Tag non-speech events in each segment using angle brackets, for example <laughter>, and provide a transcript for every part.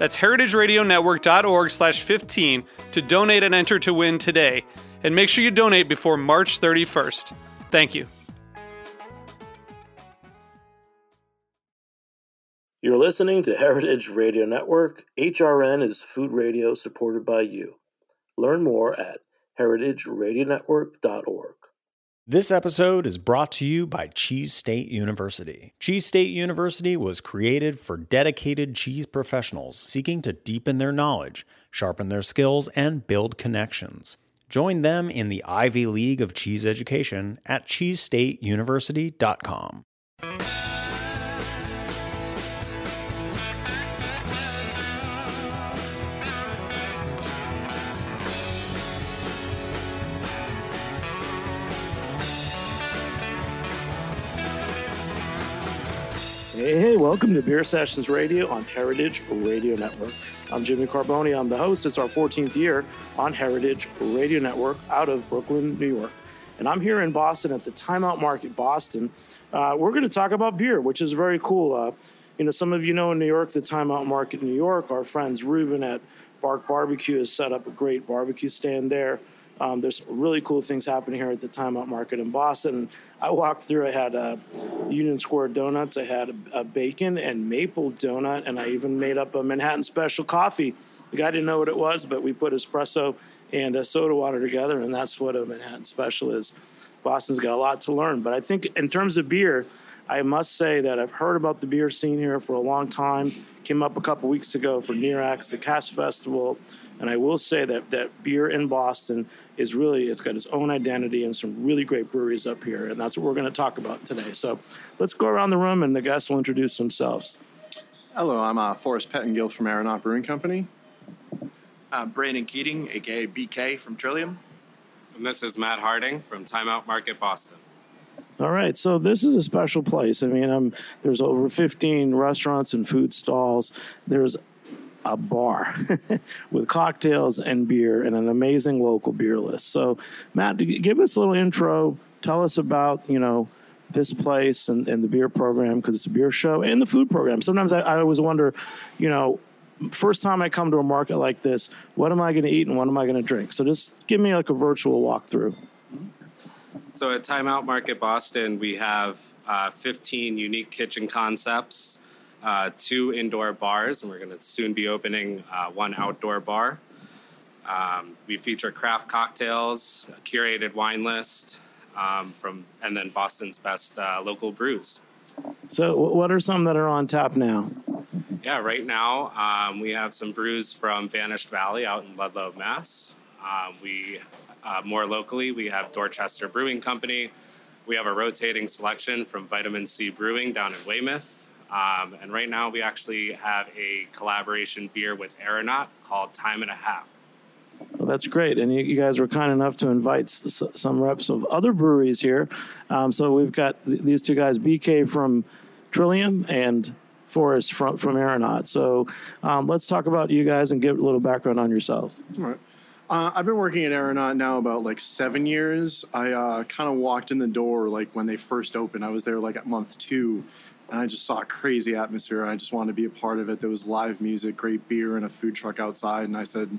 That's heritageradionetwork.org slash 15 to donate and enter to win today. And make sure you donate before March 31st. Thank you. You're listening to Heritage Radio Network. HRN is food radio supported by you. Learn more at heritageradionetwork.org. This episode is brought to you by Cheese State University. Cheese State University was created for dedicated cheese professionals seeking to deepen their knowledge, sharpen their skills, and build connections. Join them in the Ivy League of Cheese Education at cheesestateuniversity.com. Hey, hey, welcome to Beer Sessions Radio on Heritage Radio Network. I'm Jimmy Carbone. I'm the host. It's our 14th year on Heritage Radio Network out of Brooklyn, New York. And I'm here in Boston at the Time Out Market, Boston. Uh, we're going to talk about beer, which is very cool. Uh, you know, some of you know in New York, the Time Out Market in New York, our friends Ruben at Bark Barbecue has set up a great barbecue stand there. Um, there's really cool things happening here at the Time Out Market in Boston. I walked through. I had uh, Union Square donuts. I had a, a, bacon and maple donut, and I even made up a Manhattan Special coffee. The guy didn't know what it was, but we put espresso and a soda water together, and that's what a Manhattan Special is. Boston's got a lot to learn, but I think in terms of beer, I must say that I've heard about the beer scene here for a long time. Came up a couple weeks ago for NERAX, the Cask Festival, and I will say that that beer in Boston is really it's got its own identity and some really great breweries up here, and that's what we're going to talk about today. So let's go around the room, and the guests will introduce themselves. Hello, I'm uh, Forrest Pettengill from Aeronaut Brewing Company. Uh, Brandon Keating, aka BK from Trillium. And this is Matt Harding from Time Out Market Boston. All right, so this is a special place. I mean, um, there's over 15 restaurants and food stalls. There's a bar <laughs> with cocktails and beer and an amazing local beer list. So, Matt, give us a little intro. Tell us about, you know, this place and, and the beer program because it's a beer show and the food program. Sometimes I, I always wonder, you know, first time I come to a market like this, what am I going to eat and what am I going to drink? So just give me like a virtual walkthrough. So at Time Out Market Boston, we have uh, 15 unique kitchen concepts uh, two indoor bars, and we're going to soon be opening uh, one outdoor bar. Um, we feature craft cocktails, a curated wine list, um, from and then Boston's best uh, local brews. So, what are some that are on tap now? Yeah, right now um, we have some brews from Vanished Valley out in Ludlow, Mass. Um, we uh, more locally we have Dorchester Brewing Company. We have a rotating selection from Vitamin Sea Brewing down in Weymouth. Um, and right now, we actually have a collaboration beer with Aeronaut called Time and a Half. Well, that's great. And you, you guys were kind enough to invite s- some reps of other breweries here. Um, so we've got th- these two guys, BK from Trillium and Forrest from, from Aeronaut. So um, let's talk about you guys and give a little background on yourselves. All right. Uh, I've been working at Aeronaut now about like seven years. I uh, kind of walked in the door like when they first opened. I was there like at month two and I just saw a crazy atmosphere. And I just wanted to be a part of it. There was live music, great beer, and a food truck outside. And I said,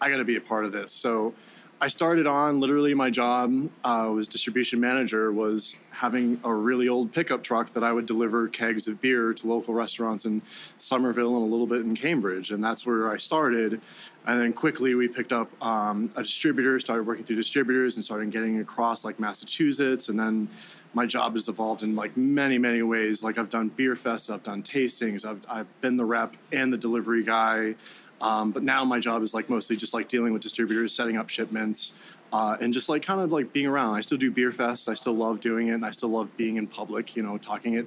I got to be a part of this. So I started on literally my job uh, was distribution manager was having a really old pickup truck that I would deliver kegs of beer to local restaurants in Somerville and a little bit in Cambridge, and that's where I started. And then quickly we picked up um, a distributor, started working through distributors, and started getting across like Massachusetts, and then my job has evolved in like many many ways like i've done beer fests i've done tastings i've, I've been the rep and the delivery guy um, but now my job is like mostly just like dealing with distributors, setting up shipments, uh, and just like kind of like being around. I still do beer fest. I still love doing it, and I still love being in public. You know, talking at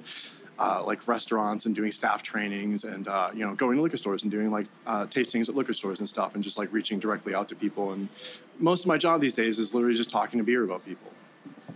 uh, like restaurants and doing staff trainings, and uh, you know, going to liquor stores and doing like uh, tastings at liquor stores and stuff, and just like reaching directly out to people. And most of my job these days is literally just talking to beer about people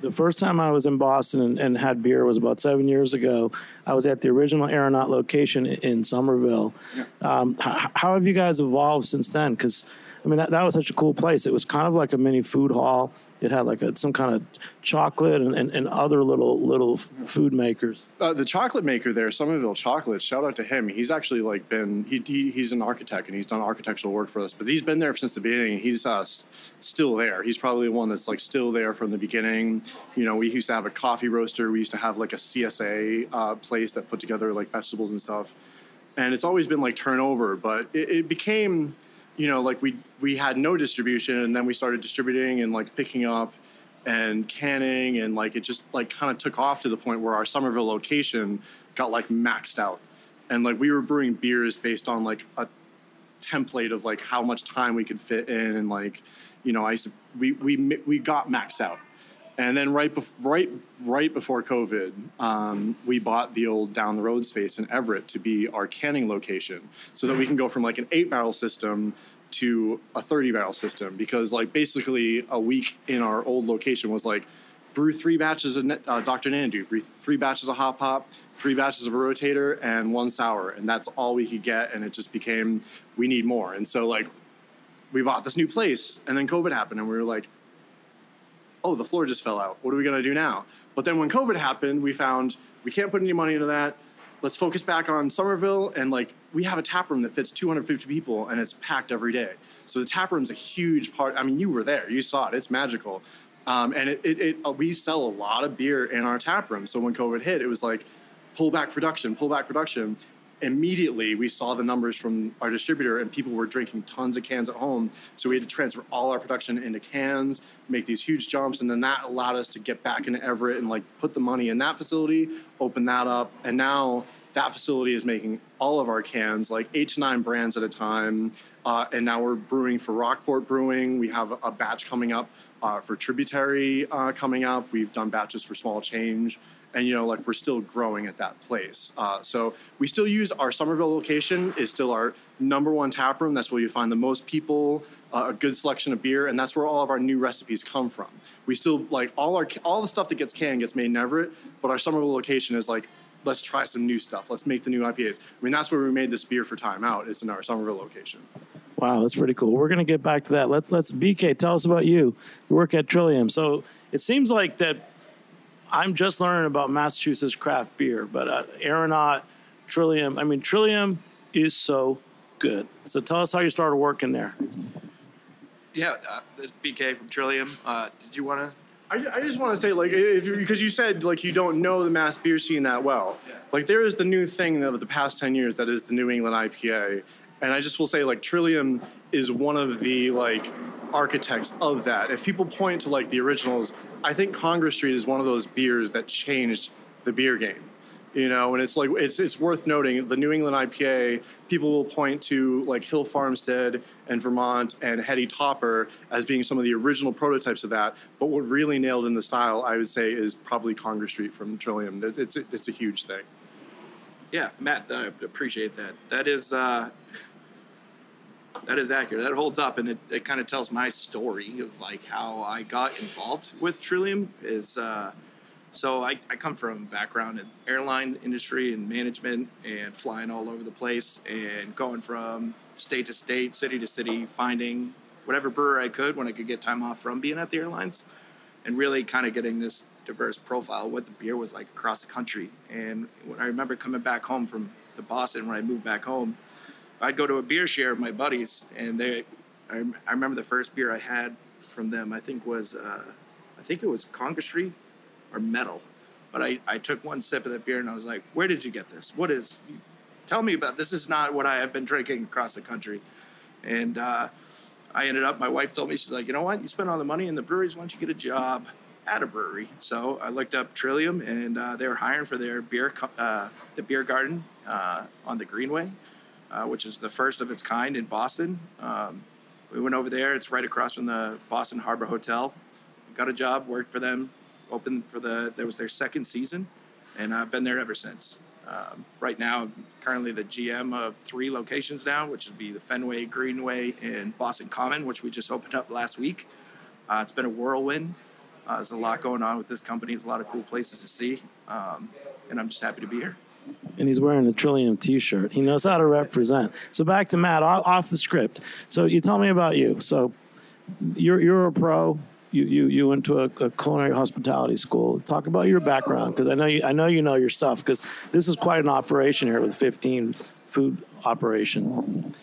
the first time I was in Boston and, and, had beer was about seven years ago. I was at the original Aeronaut location in, Somerville. Yeah. Um, h- how have you guys evolved since then? Because I mean, that, that was such a cool place. It was kind of like a mini food hall. It had like a, some kind of chocolate and, and, and other little little food makers. Uh, the chocolate maker there, Somerville Chocolate. Shout out to him. He's actually like been he, he he's an architect and he's done architectural work for us. But he's been there since the beginning. He's uh, st- still there. He's probably the one that's like still there from the beginning. You know, we used to have a coffee roaster. We used to have like a CSA uh, place that put together like vegetables and stuff. And it's always been like turnover, but it, it became you know, like we we had no distribution, and then we started distributing and like picking up and canning, and like it just like kind of took off to the point where our Somerville location got like maxed out, and like we were brewing beers based on like a template of like how much time we could fit in, and like you know, I used to we we we got maxed out. And then right, bef- right, right before COVID, um, we bought the old down the road space in Everett to be our canning location, so that we can go from like an eight barrel system to a 30 barrel system because like basically a week in our old location was like brew three batches of uh, Dr. Nandu, brew three batches of hop hop, three batches of a rotator, and one sour, and that's all we could get. And it just became we need more. And so like we bought this new place, and then COVID happened, and we were like, oh, the floor just fell out. What are we gonna do now? But then when COVID happened, we found we can't put any money into that let's focus back on Somerville and like we have a tap room that fits 250 people and it's packed every day. So the tap room's a huge part. I mean, you were there, you saw it. It's magical, um, and it, it, it uh, we sell a lot of beer in our tap room. So when COVID hit, it was like pull back production, pull back production. Immediately, we saw the numbers from our distributor, and people were drinking tons of cans at home. So we had to transfer all our production into cans, make these huge jumps, and then that allowed us to get back into Everett and like put the money in that facility, open that up, and now that facility is making all of our cans, like eight to nine brands at a time. Uh, and now we're brewing for Rockport Brewing. We have a batch coming up uh, for Tributary uh, coming up. We've done batches for Small Change. And you know, like we're still growing at that place. Uh, so we still use our Somerville location is still our number one tap room. That's where you find the most people, uh, a good selection of beer, and that's where all of our new recipes come from. We still like all our all the stuff that gets canned gets made in Everett, but our Somerville location is like let's try some new stuff. Let's make the new IPAs. I mean, that's where we made this beer for Time Out. It's in our Somerville location. Wow, that's pretty cool. We're going to get back to that. Let's let's BK tell us about you. You work at Trillium. So it seems like that. I'm just learning about Massachusetts craft beer, but uh, Aeronaut, Trillium. I mean, Trillium is so good. So tell us how you started working there. Yeah, uh, this BK from Trillium. Uh, did you want to I, I just want to say, like, if because you said like you don't know the mass beer scene that well. Yeah. Like, there is the new thing of the past ten years that is the New England IPA, and I just will say, like, Trillium is one of the like architects of that. If people point to like the originals, I think Congress Street is one of those beers that changed the beer game you know and it's like it's it's worth noting the new england ipa people will point to like hill farmstead and vermont and heady topper as being some of the original prototypes of that but what really nailed in the style i would say is probably congress street from trillium. It's it's a huge thing. Yeah matt i appreciate that. That is uh that is accurate that holds up and it, it kind of tells my story of like how i got involved with trillium is uh so I, I come from background in airline industry and management and flying all over the place and going from state to state, city to city, finding whatever brewer I could when I could get time off from being at the airlines and really kind of getting this diverse profile of what the beer was like across the country. And when I remember coming back home from to Boston when I moved back home, I'd go to a beer share with my buddies and they I, I remember the first beer I had from them. I think was uh, I think it was Congress Street or Metal. But I, I took one sip of that beer and I was like, where did you get this? What is? Tell me about this. Is not what I have been drinking across the country. And uh, I ended up. My wife told me she's like, you know what? You spend all the money in the breweries. Why don't you get a job at a brewery? So I looked up Trillium, and uh, they were hiring for their beer, uh, the beer garden uh, on the Greenway, uh, which is the first of its kind in Boston. Um, we went over there. It's right across from the Boston Harbor Hotel. Got a job, worked for them, opened for the. That was their second season, and I've been there ever since. Um, right now, I'm currently the GM of three locations now, which would be the Fenway, Greenway, and Boston Common, which we just <laughs> opened up last week. Uh, it's been a whirlwind. Uh, there's a lot going on with this company. There's a lot of cool places to see, um, and I'm just happy to be here. And he's wearing a Trillium T-shirt. He knows how to represent. So back to Matt, off the script. So you tell me about you. So you're you're a pro you, you, you went to a, a, culinary hospitality school. Talk about your background because I know you I know you know your stuff because this is quite an operation here with 15 food operation.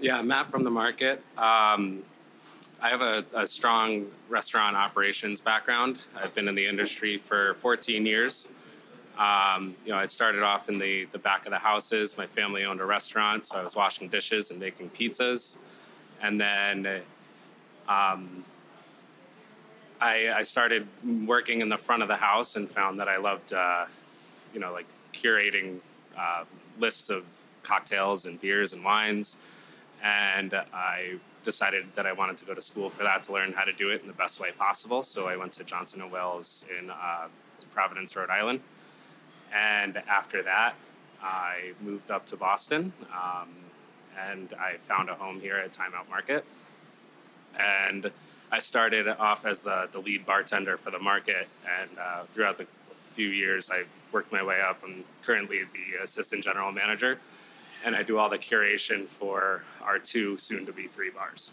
Yeah, Matt from the market. Um, I have a, a, strong restaurant operations background. I've been in the industry for 14 years. Um, you know, I started off in the, the back of the houses. My family owned a restaurant, so I was washing dishes and making pizzas. And then um, I, I, started working in the front of the house and found that I loved, uh, you know, like curating uh, lists of cocktails and beers and wines. And I decided that I wanted to go to school for that to learn how to do it in the best way possible. So I went to Johnson and Wales in uh, Providence, Rhode Island. And after that, I moved up to Boston um, and I found a home here at Time Out Market. And I started off as the, the lead bartender for the market, and uh, throughout the few years, I've worked my way up. I'm currently the assistant general manager, and I do all the curation for our two, soon to be three bars.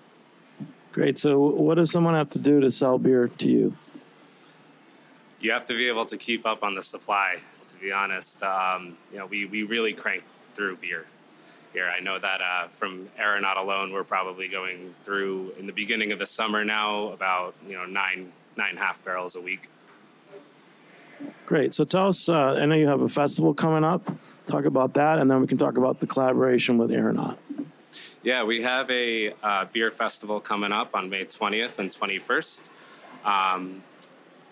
Great. So, what does someone have to do to sell beer to you? You have to be able to keep up on the supply. To be honest, um, you know, we we really crank through beer here. I know that uh, from Aeronaut alone, we're probably going through in the beginning of the summer now about you know nine nine half barrels a week. Great. So tell us. Uh, I know you have a festival coming up. Talk about that, and then we can talk about the collaboration with Aeronaut. Yeah, we have a uh, beer festival coming up on May 20th and 21st. Um,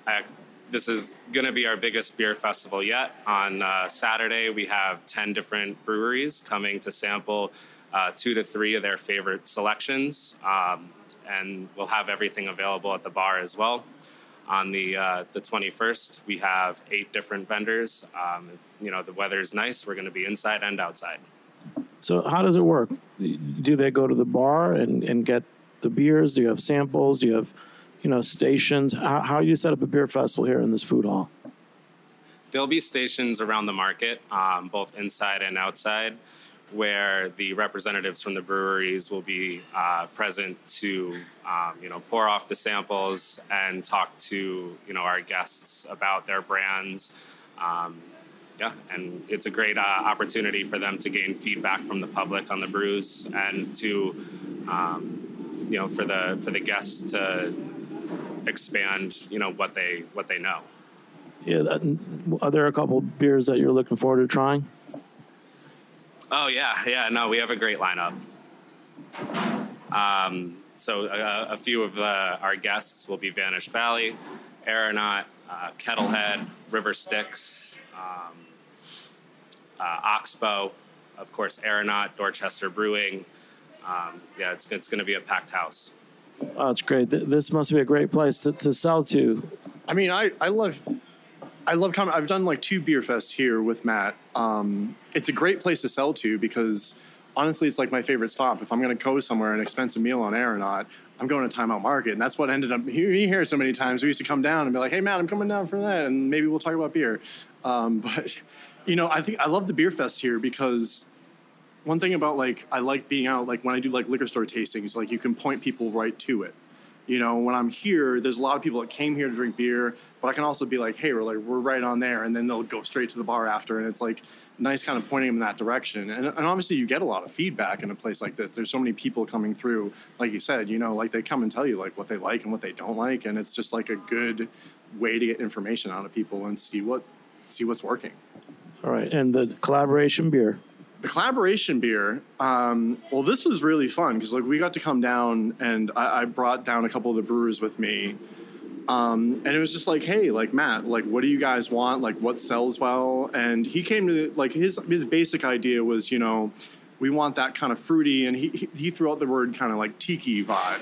I, this is going to be our biggest beer festival yet. On uh, Saturday, we have 10 different breweries coming to sample uh, two to three of their favorite selections. Um, and we'll have everything available at the bar as well. On the uh, the 21st, we have eight different vendors. Um, you know, the weather is nice. We're going to be inside and outside. So, how does it work? Do they go to the bar and, and get the beers? Do you have samples? Do you have you know, stations? How, how you set up a beer festival here in this food hall? There'll be stations around the market, um, both inside and outside, where the representatives from the breweries will be uh, present to, um, you know, pour off the samples and talk to, you know, our guests about their brands. Um, yeah, and it's a great uh, opportunity for them to gain feedback from the public on the brews and to, um, you know, for the for the guests to expand, you know, what they what they know. Yeah, that, are there a couple beers that you're looking forward to trying? Oh yeah, yeah. No, we have a great lineup. Um, so a, a, few of the, our guests will be Vanished Valley, Aeronaut, uh, Kettlehead, River Styx, um, uh, Oxbow, of course, Aeronaut, Dorchester Brewing. Um, yeah, it's, it's going to be a packed house. Oh, it's great. This must be a great place to, to sell to. I mean, I, I love I love coming. I've done like two beer fests here with Matt. Um, it's a great place to sell to because honestly, it's like my favorite stop. If I'm going to go somewhere an expensive meal on Aeronaut, I'm going to Time Out Market, and that's what ended up. You hear so many times we used to come down and be like, "Hey, Matt, I'm coming down for that," and maybe we'll talk about beer. Um, <laughs> but you know, I think I love the beer fest here because one thing about like I like being out like when I do like liquor store tastings, like you can point people right to it. You know, when I'm here, there's a lot of people that came here to drink beer, but I can also be like, hey, we're like we're right on there, and then they'll go straight to the bar after, and it's like nice kind of pointing them in that direction. And, and obviously, you get a lot of feedback in a place like this. There's so many people coming through, like you said, you know, like they come and tell you like what they like and what they don't like, and it's just like a good way to get information out of people and see what see what's working. All right, and the collaboration beer. The collaboration beer. Um, well, this was really fun because like we got to come down and I, I brought down a couple of the brewers with me. Um, and it was just like, hey, like Matt, like what do you guys want? Like what sells well? And he came to like his his basic idea was, you know, we want that kind of fruity, and he he, threw out the word kind of like tiki vibe.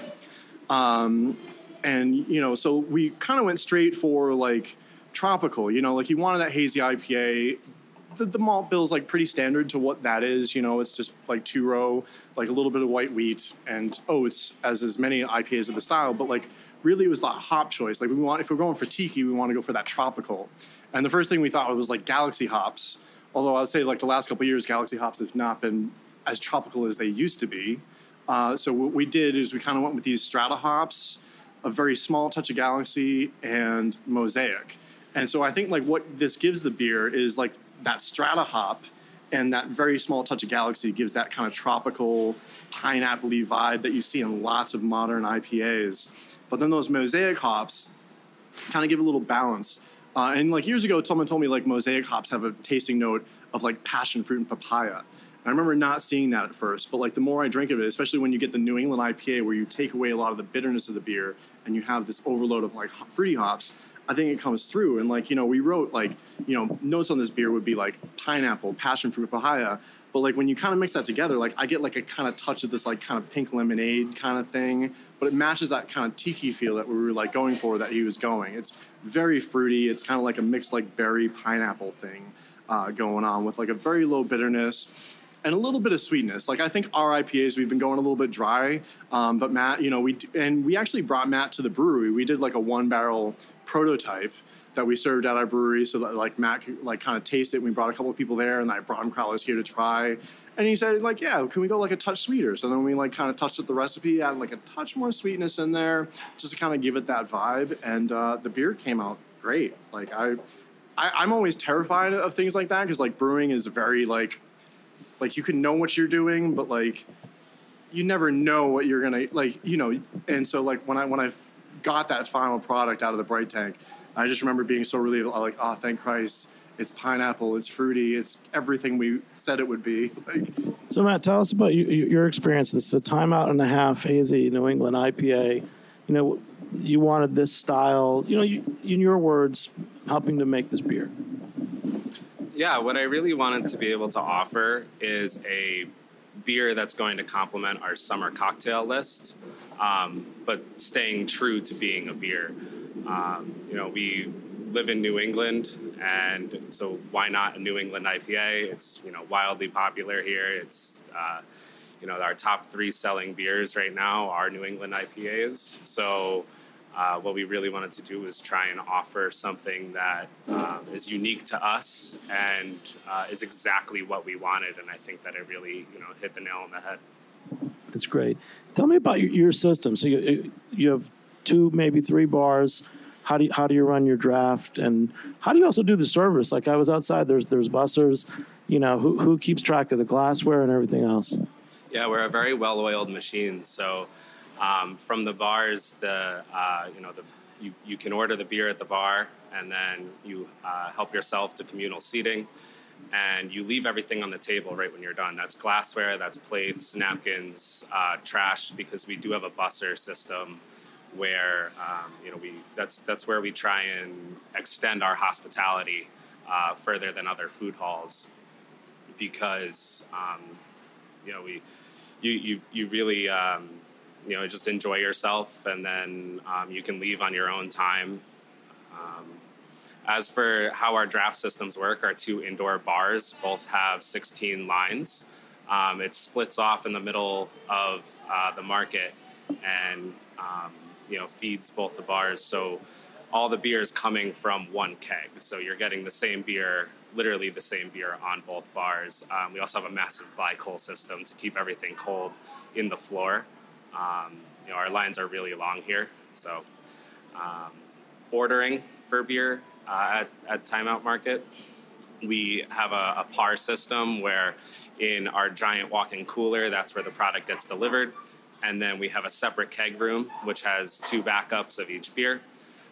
Um, and you know, so we kind of went straight for like tropical. You know, like he wanted that hazy IPA. The, the malt bill is like pretty standard to what that is. You know, it's just like two row, like a little bit of white wheat and oats, as as many IPAs of the style. But like really, it was the hop choice. Like we want, if we're going for tiki, we want to go for that tropical. And the first thing we thought was like Galaxy hops. Although I would say like the last couple years, Galaxy hops have not been as tropical as they used to be. Uh, so what we did is we kind of went with these strata hops, a very small touch of Galaxy, and Mosaic. And so I think like what this gives the beer is like that strata hop and that very small touch of Galaxy gives that kind of tropical pineapple vibe that you see in lots of modern IPAs. But then those mosaic hops kind of give a little balance. Uh, and like years ago, someone told me like mosaic hops have a tasting note of like passion fruit and papaya. I remember not seeing that at first, but like the more I drink of it, especially when you get the New England IPA where you take away a lot of the bitterness of the beer and you have this overload of like fruity hops, I think it comes through. And like, you know, we wrote like, you know, notes on this beer would be like pineapple, passion fruit, papaya. But like when you kind of mix that together, like I get like a kind of touch of this like kind of pink lemonade kind of thing, but it matches that kind of tiki feel that we were like going for that he was going. It's very fruity. It's kind of like a mixed like berry pineapple thing uh, going on with like a very low bitterness and a little bit of sweetness. Like I think our IPAs we've been going a little bit dry, um, but Matt, you know, we and we actually brought Matt to the brewery. We did like a one barrel prototype that we served at our brewery so that like Matt could like kind of taste it. We brought a couple of people there and I brought him crawlers here to try. And he said like, yeah, can we go like a touch sweeter? So then we like kind of touched up the recipe, added like a touch more sweetness in there just to kind of give it that vibe. And uh, the beer came out great. Like I, I am always terrified of things like that because like brewing is very like, like you can know what you're doing, but like you never know what you're gonna like, you know. And so like when I when I got that final product out of the bright tank, I just remember being so relieved. Like, oh, thank Christ, it's pineapple, it's fruity, it's everything we said it would be. Like, So Matt, tell us about you, your experience. This is the timeout and a half hazy New England IPA. You know, you wanted this style. You know, you, in your words, helping to make this beer. Yeah, what I really wanted to be able to offer is a beer that's going to complement our summer cocktail list, um, but staying true to being a beer. Um, you know, we live in New England, and so why not a New England IPA? It's you know wildly popular here. It's uh, you know our top three selling beers right now are New England IPAs. So. Uh, what we really wanted to do was try and offer something that um, is unique to us and uh, is exactly what we wanted. And I think that it really, you know, hit the nail on the head. That's great. Tell me about your, your system. So you you have two, maybe three bars. How do you, how do you run your draft, and how do you also do the service? Like I was outside. There's there's bussers. You know who who keeps track of the glassware and everything else. Yeah, we're a very well-oiled machine. So um, from the bars, the uh, you know the you, you can order the beer at the bar, and then you uh, help yourself to communal seating, and you leave everything on the table right when you're done. That's glassware, that's plates, napkins, uh, trash, because we do have a busser system where um, you know we that's that's where we try and extend our hospitality uh, further than other food halls because um, you know we you you you really um, you know just enjoy yourself and then um, you can leave on your own time um, as for how our draft systems work our two indoor bars both have 16 lines. Um, it splits off in the middle of uh, the market and um, you know feeds both the bars. So all the beer is coming from one keg. So you're getting the same beer literally the same beer on both bars. Um, we also have a massive glycol system to keep everything cold in the floor. Um, you know, our lines are really long here, So, um, ordering for beer uh, at, at Time Out Market, we have a, a par system where in our giant walk-in cooler, that's where the product gets delivered. And then we have a separate keg room, which has two backups of each beer.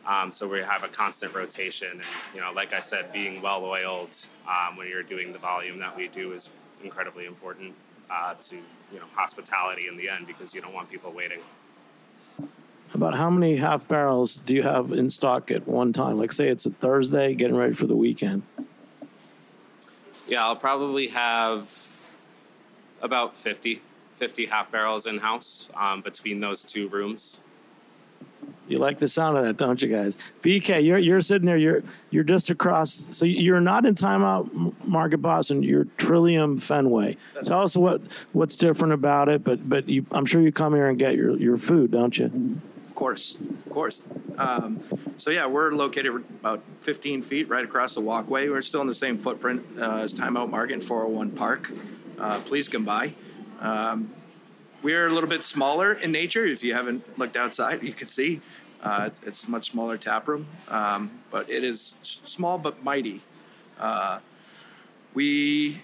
Um, so we have a constant rotation. And, you know, like I said, being well oiled um, when you're doing the volume that we do is incredibly important uh, to, you know, hospitality in the end because you don't want people waiting. About how many half barrels do you have in stock at one time? Like, say it's a Thursday, getting ready for the weekend. Yeah, I'll probably have about 50, 50 half barrels in house um, between those two rooms. You like the sound of that, don't you guys? BK, you're you're sitting there. You're you're just across. So you're not in Time Out Market Boston. You're Trillium Fenway. Tell us what what's different about it. But but you, I'm sure you come here and get your your food, don't you? Of course, of course. Um, so yeah, we're located about 15 feet right across the walkway. We're still in the same footprint uh, as Time Out Market and 401 Park. Uh, please come by. Um, we're a little bit smaller in nature. If you haven't looked outside, you can see uh, it's a much smaller tap room, um, but it is small but mighty. Uh, we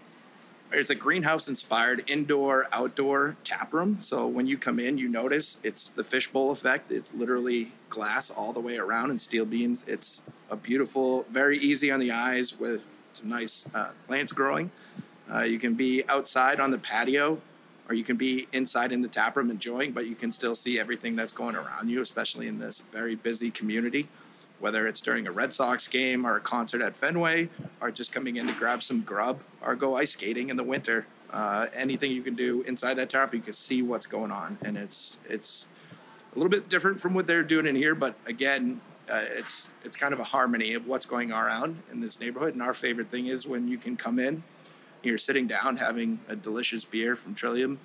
it's a greenhouse inspired indoor outdoor tap room. So when you come in, you notice it's the fishbowl effect. It's literally glass all the way around and steel beams. It's a beautiful, very easy on the eyes with some nice uh, plants growing. Uh, you can be outside on the patio or you can be inside in the tap room enjoying, but you can still see everything that's going around you, especially in this very busy community. Whether it's during a Red Sox game or a concert at Fenway, or just coming in to grab some grub or go ice skating in the winter, uh, anything you can do inside that tap, you can see what's going on, and it's it's a little bit different from what they're doing in here. But again, uh, it's it's kind of a harmony of what's going around in this neighborhood. And our favorite thing is when you can come in you're sitting down having a delicious beer from Trillium,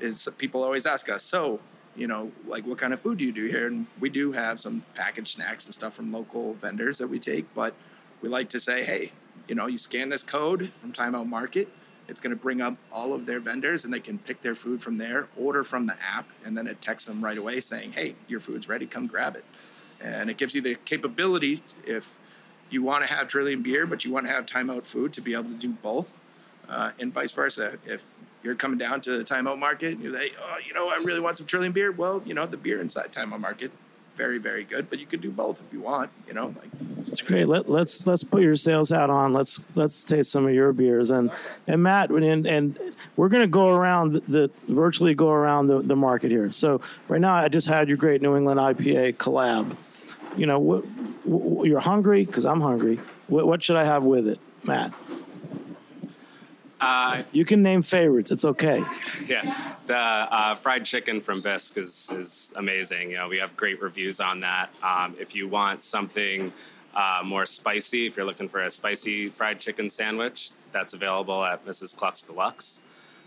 is people always ask us, so, you know, like what kind of food do you do here? And we do have some packaged snacks and stuff from local vendors that we take, but we like to say, hey, you know, you scan this code from Time Out Market. It's going to bring up all of their vendors and they can pick their food from there, order from the app, and then it texts them right away saying, hey, your food's ready, come grab it. And it gives you the capability if you want to have Trillium beer, but you want to have timeout food to be able to do both uh, and vice versa. If you're coming down to the Time Out market and you're like, oh, you know, I really want some Trillium beer. Well, you know, the beer inside Time Out market, very, very good. But you could do both if you want. You know, like it's great. Let, let's let's put your sales hat on. Let's let's taste some of your beers and and Matt and and we're gonna go around the, the virtually go around the, the market here. So right now, I just had your great New England IPA collab. You know, what, what you're hungry because I'm hungry. What, what should I have with it, Matt? Uh, you can name favorites. It's okay. Yeah, the uh, fried chicken from Bisq is is amazing. You know, we have great reviews on that. Um, if you want something uh, more spicy, if you're looking for a spicy fried chicken sandwich, that's available at Mrs. Cluck's Deluxe.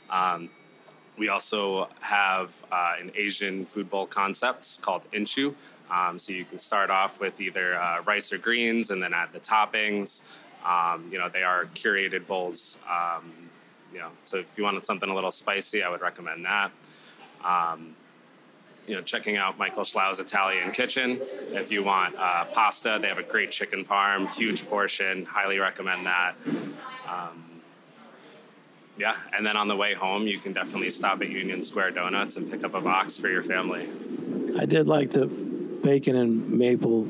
Um, we also have uh, an Asian food bowl concept called Inshu. Um, so you can start off with either uh, rice or greens and then add the toppings. Um, you know, they are curated bowls. Um, you know, so if you wanted something a little spicy, I would recommend that. Um, you know, checking out Michael Schlow's Italian Kitchen. If you want uh, pasta, they have a great chicken parm, huge portion. Highly recommend that. Um, yeah, and then on the way home, you can definitely stop at Union Square Donuts and pick up a box for your family. I did like the bacon and maple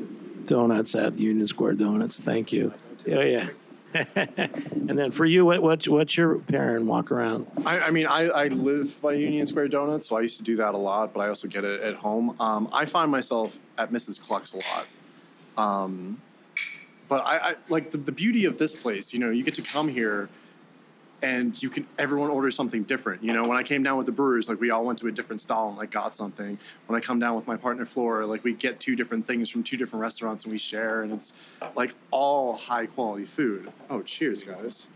donuts at Union Square Donuts. Thank you. Oh yeah. <laughs> and then for you, what, what what's your parent walk around? I, I mean, I, I live by Union Square Donuts, so I used to do that a lot, but I also get it at home. Um, I find myself at Mrs. Cluck's a lot. Um, but I, I like the, the beauty of this place. You know, you get to come here and you can everyone orders something different. You know, when I came down with the brewers, like we all went to a different stall and like got something. When I come down with my partner Flora, like we get two different things from two different restaurants and we share, and it's like all high quality food. Oh, cheers, guys!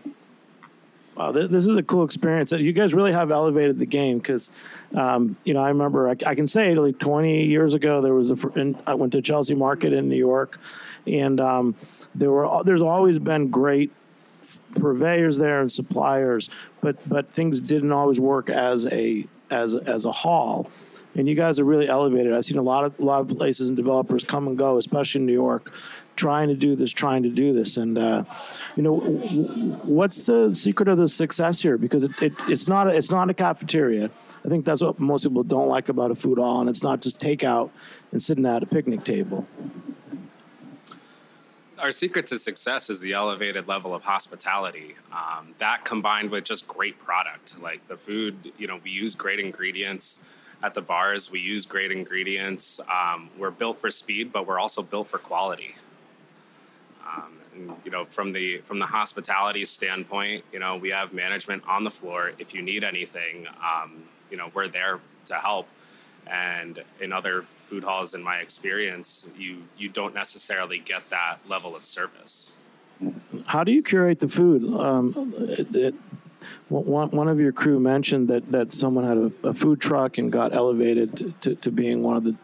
Wow, this is a cool experience. You guys really have elevated the game because, um, you know, I remember I, I, can say like 20 years ago there was a. In, I went to Chelsea Market in New York, and um, there were there's always been great purveyors there and suppliers, but but things didn't always work as a as as a hall. and you guys are really elevated. I've seen a lot of a lot of places and developers come and go, especially in New York, trying to do this, trying to do this. And uh, you know, what's the secret of the success here? Because it, it, it's not a, it's not a cafeteria. I think that's what most people don't like about a food hall, and it's not just takeout and sitting at a picnic table. Our secret to success is the elevated level of hospitality. Um, that combined with just great product, like the food. You know, we use great ingredients at the bars. We use great ingredients. Um, we're built for speed, but we're also built for quality. Um, and, you know, from the from the hospitality standpoint, you know, we have management on the floor. If you need anything, um, you know, we're there to help. And in other food halls, in my experience, you you don't necessarily get that level of service. How do you curate the food? Um, it, it, one, one of your crew mentioned that, that someone had a, a food truck and got elevated to, to, to, being one of the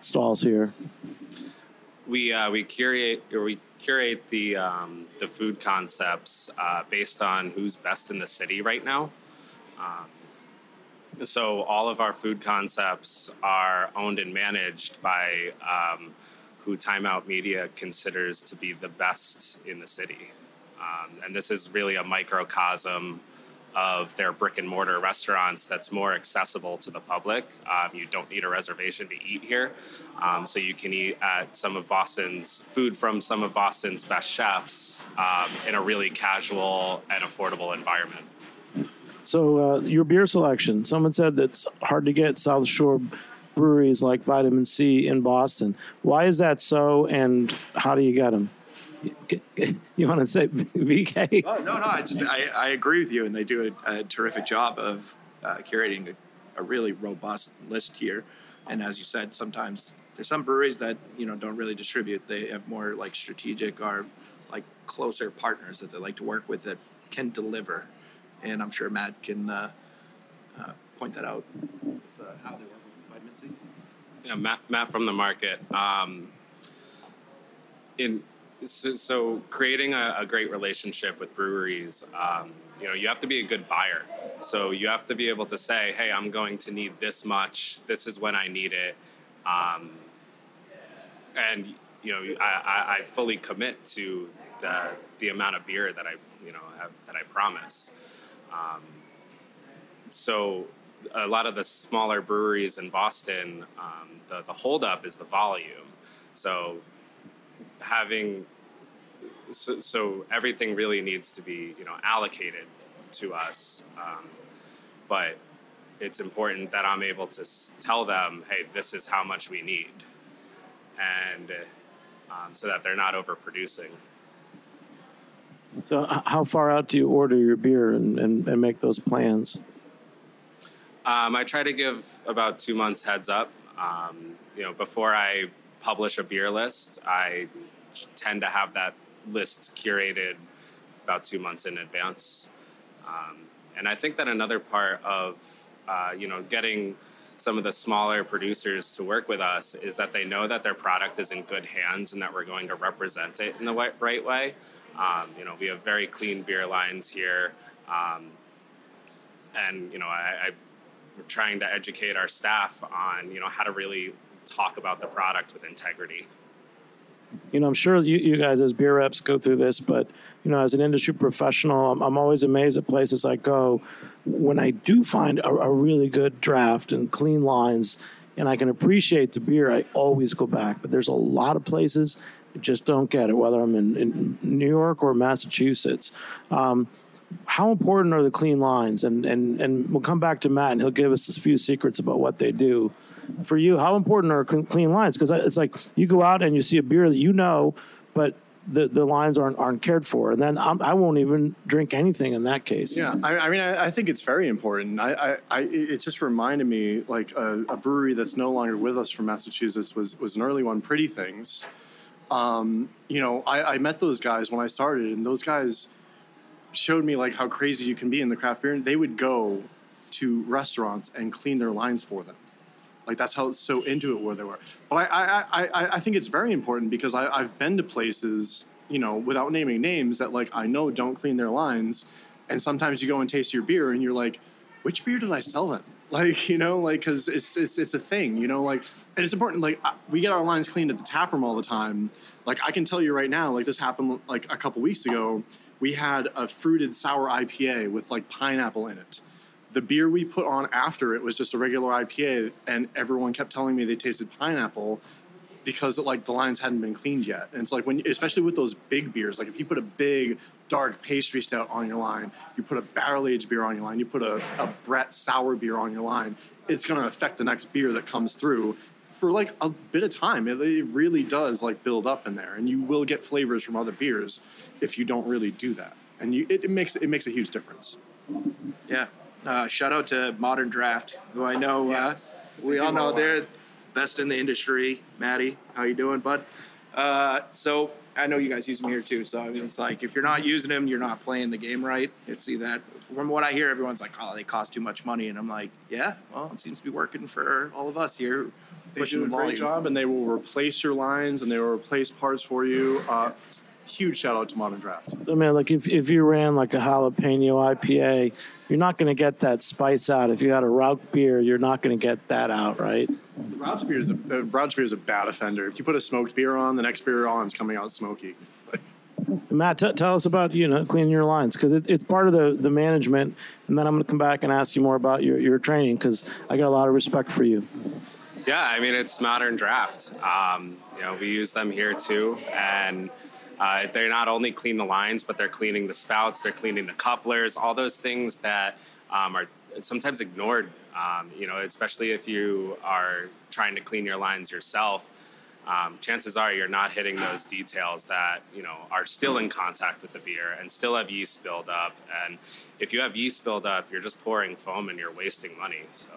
stalls here. We uh, we curate or we curate the um, the food concepts uh, based on who's best in the city right now. Um, so all of our food concepts are owned and managed by um, who Time Out Media considers to be the best in the city. Um, and this is really a microcosm of their brick and mortar restaurants that's more accessible to the public. Um, you don't need a reservation to eat here. Um, so you can eat at some of Boston's food from some of Boston's best chefs um, in a really casual and affordable environment. So, uh, your beer selection. Someone said that's hard to get South Shore breweries like Vitamin Sea in Boston. Why is that so, and how do you get them? <laughs> You want to say <laughs> BK? Oh, no, no. I just I, I agree with you, and they do a, a terrific job of uh, curating a, a, really robust list here. And as you said, sometimes there's some breweries that you know don't really distribute. They have more like strategic or like closer partners that they like to work with that can deliver and I'm sure Matt can uh, uh, point that out uh, how they work with Vitamin Sea. Yeah, Matt, Matt from the market. Um, in so, so creating a, a, great relationship with breweries, um, you know, you have to be a good buyer. So you have to be able to say, "Hey, I'm going to need this much. This is when I need it," um, and you know, I, I, I fully commit to the the amount of beer that I you know have, that I promise. Um, so a lot of the smaller breweries in Boston, um, the the holdup is the volume. So having so, so, everything really needs to be you know allocated to us, um, but it's important that I'm able to tell them, hey, this is how much we need, and um, so that they're not overproducing. So, how far out do you order your beer and, and, and make those plans? Um, I try to give about two months heads up. Um, you know, before I publish a beer list, I tend to have that list curated about two months in advance. Um, and I think that another part of uh, you know getting some of the smaller producers to work with us is that they know that their product is in good hands and that we're going to represent it in the right way. Um, you know, we have very clean beer lines here, um, and you know, I, I, we're trying to educate our staff on you know how to really talk about the product with integrity. You know, I'm sure you, you guys as beer reps go through this, but you know, as an industry professional, I'm, I'm always amazed at places I go when I do find a, a really good draft and clean lines and I can appreciate the beer, I always go back. But there's a lot of places just don't get it, whether I'm in, in New York or Massachusetts. Um, how important are the clean lines? And, and, and we'll come back to Matt and he'll give us a few secrets about what they do. For you, how important are clean lines? Because it's like you go out and you see a beer that you know, but the, the lines aren't aren't cared for, and then I'm, I will not even drink anything in that case. Yeah, I, I mean, I, I, think it's very important. I, I, I, it just reminded me like a, a, brewery that's no longer with us from Massachusetts was was an early one, Pretty Things, um, you know, I, I met those guys when I started, and those guys showed me like how crazy you can be in the craft beer. They would go to restaurants and clean their lines for them. Like that's how so into it where they were. But I I, I, I think it's very important because I, I've been to places, you know, without naming names that like I know don't clean their lines. And sometimes you go and taste your beer and you're like, which beer did I sell them? Like you know, like because it's, it's it's a thing. You know, like and it's important. Like we get our lines cleaned at the tap room all the time. Like I can tell you right now, like this happened like a couple weeks ago. We had a fruited sour IPA with like pineapple in it. The beer we put on after it was just a regular IPA, and everyone kept telling me they tasted pineapple because like the lines hadn't been cleaned yet. And it's like when, especially with those big beers, like if you put a big dark pastry stout on your line, you put a barrel aged beer on your line, you put a, a Brett sour beer on your line, it's going to affect the next beer that comes through for like a bit of time. It, it really does like build up in there, and you will get flavors from other beers if you don't really do that. And you, it, it makes it makes a huge difference. Yeah. Uh, shout out to Modern Draft, who I know Yes. uh, we all know they're best in the industry. Maddie, how you doing, bud? Uh, so I know you guys use them here too. So I mean, it's like if you're not using them, you're not playing the game right. It's see that from what I hear, everyone's like, "Oh, they cost too much money," and I'm like, "Yeah, well, it seems to be working for all of us here." They pushing do a the great job, and they will replace your lines, and they will replace parts for you. Uh, huge shout out to Modern Draft. So, man, like if, if you ran like a jalapeno IPA, you're not going to get that spice out. If you had a Rauch beer, you're not going to get that out, right? Rauch beer is a uh, Rauch beer is a bad offender. If you put a smoked beer on, the next beer on is coming out smoky. <laughs> Matt, t- tell us about you know cleaning your lines because it, it's part of the, the management, and then I'm going to come back and ask you more about your, your training because I got a lot of respect for you. Yeah, I mean it's modern draft. Um, you know, we use them here too, and uh, they not only clean the lines, but they're cleaning the spouts, they're cleaning the couplers, all those things that um, are sometimes ignored. Um, you know, especially if you are trying to clean your lines yourself. Um, chances are you're not hitting those details that you know are still in contact with the beer and still have yeast buildup. And if you have yeast buildup, you're just pouring foam and you're wasting money. So.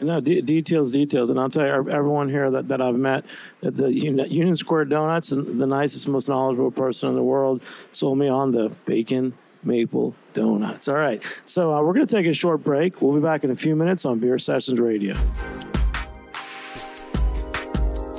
No, de- details, details, and I'll tell you, everyone here that, that I've met, that the Union Square Donuts, the nicest, most knowledgeable person in the world, sold me on the bacon maple donuts. All right, so uh, we're going to take a short break. We'll be back in a few minutes on Beer Sessions Radio.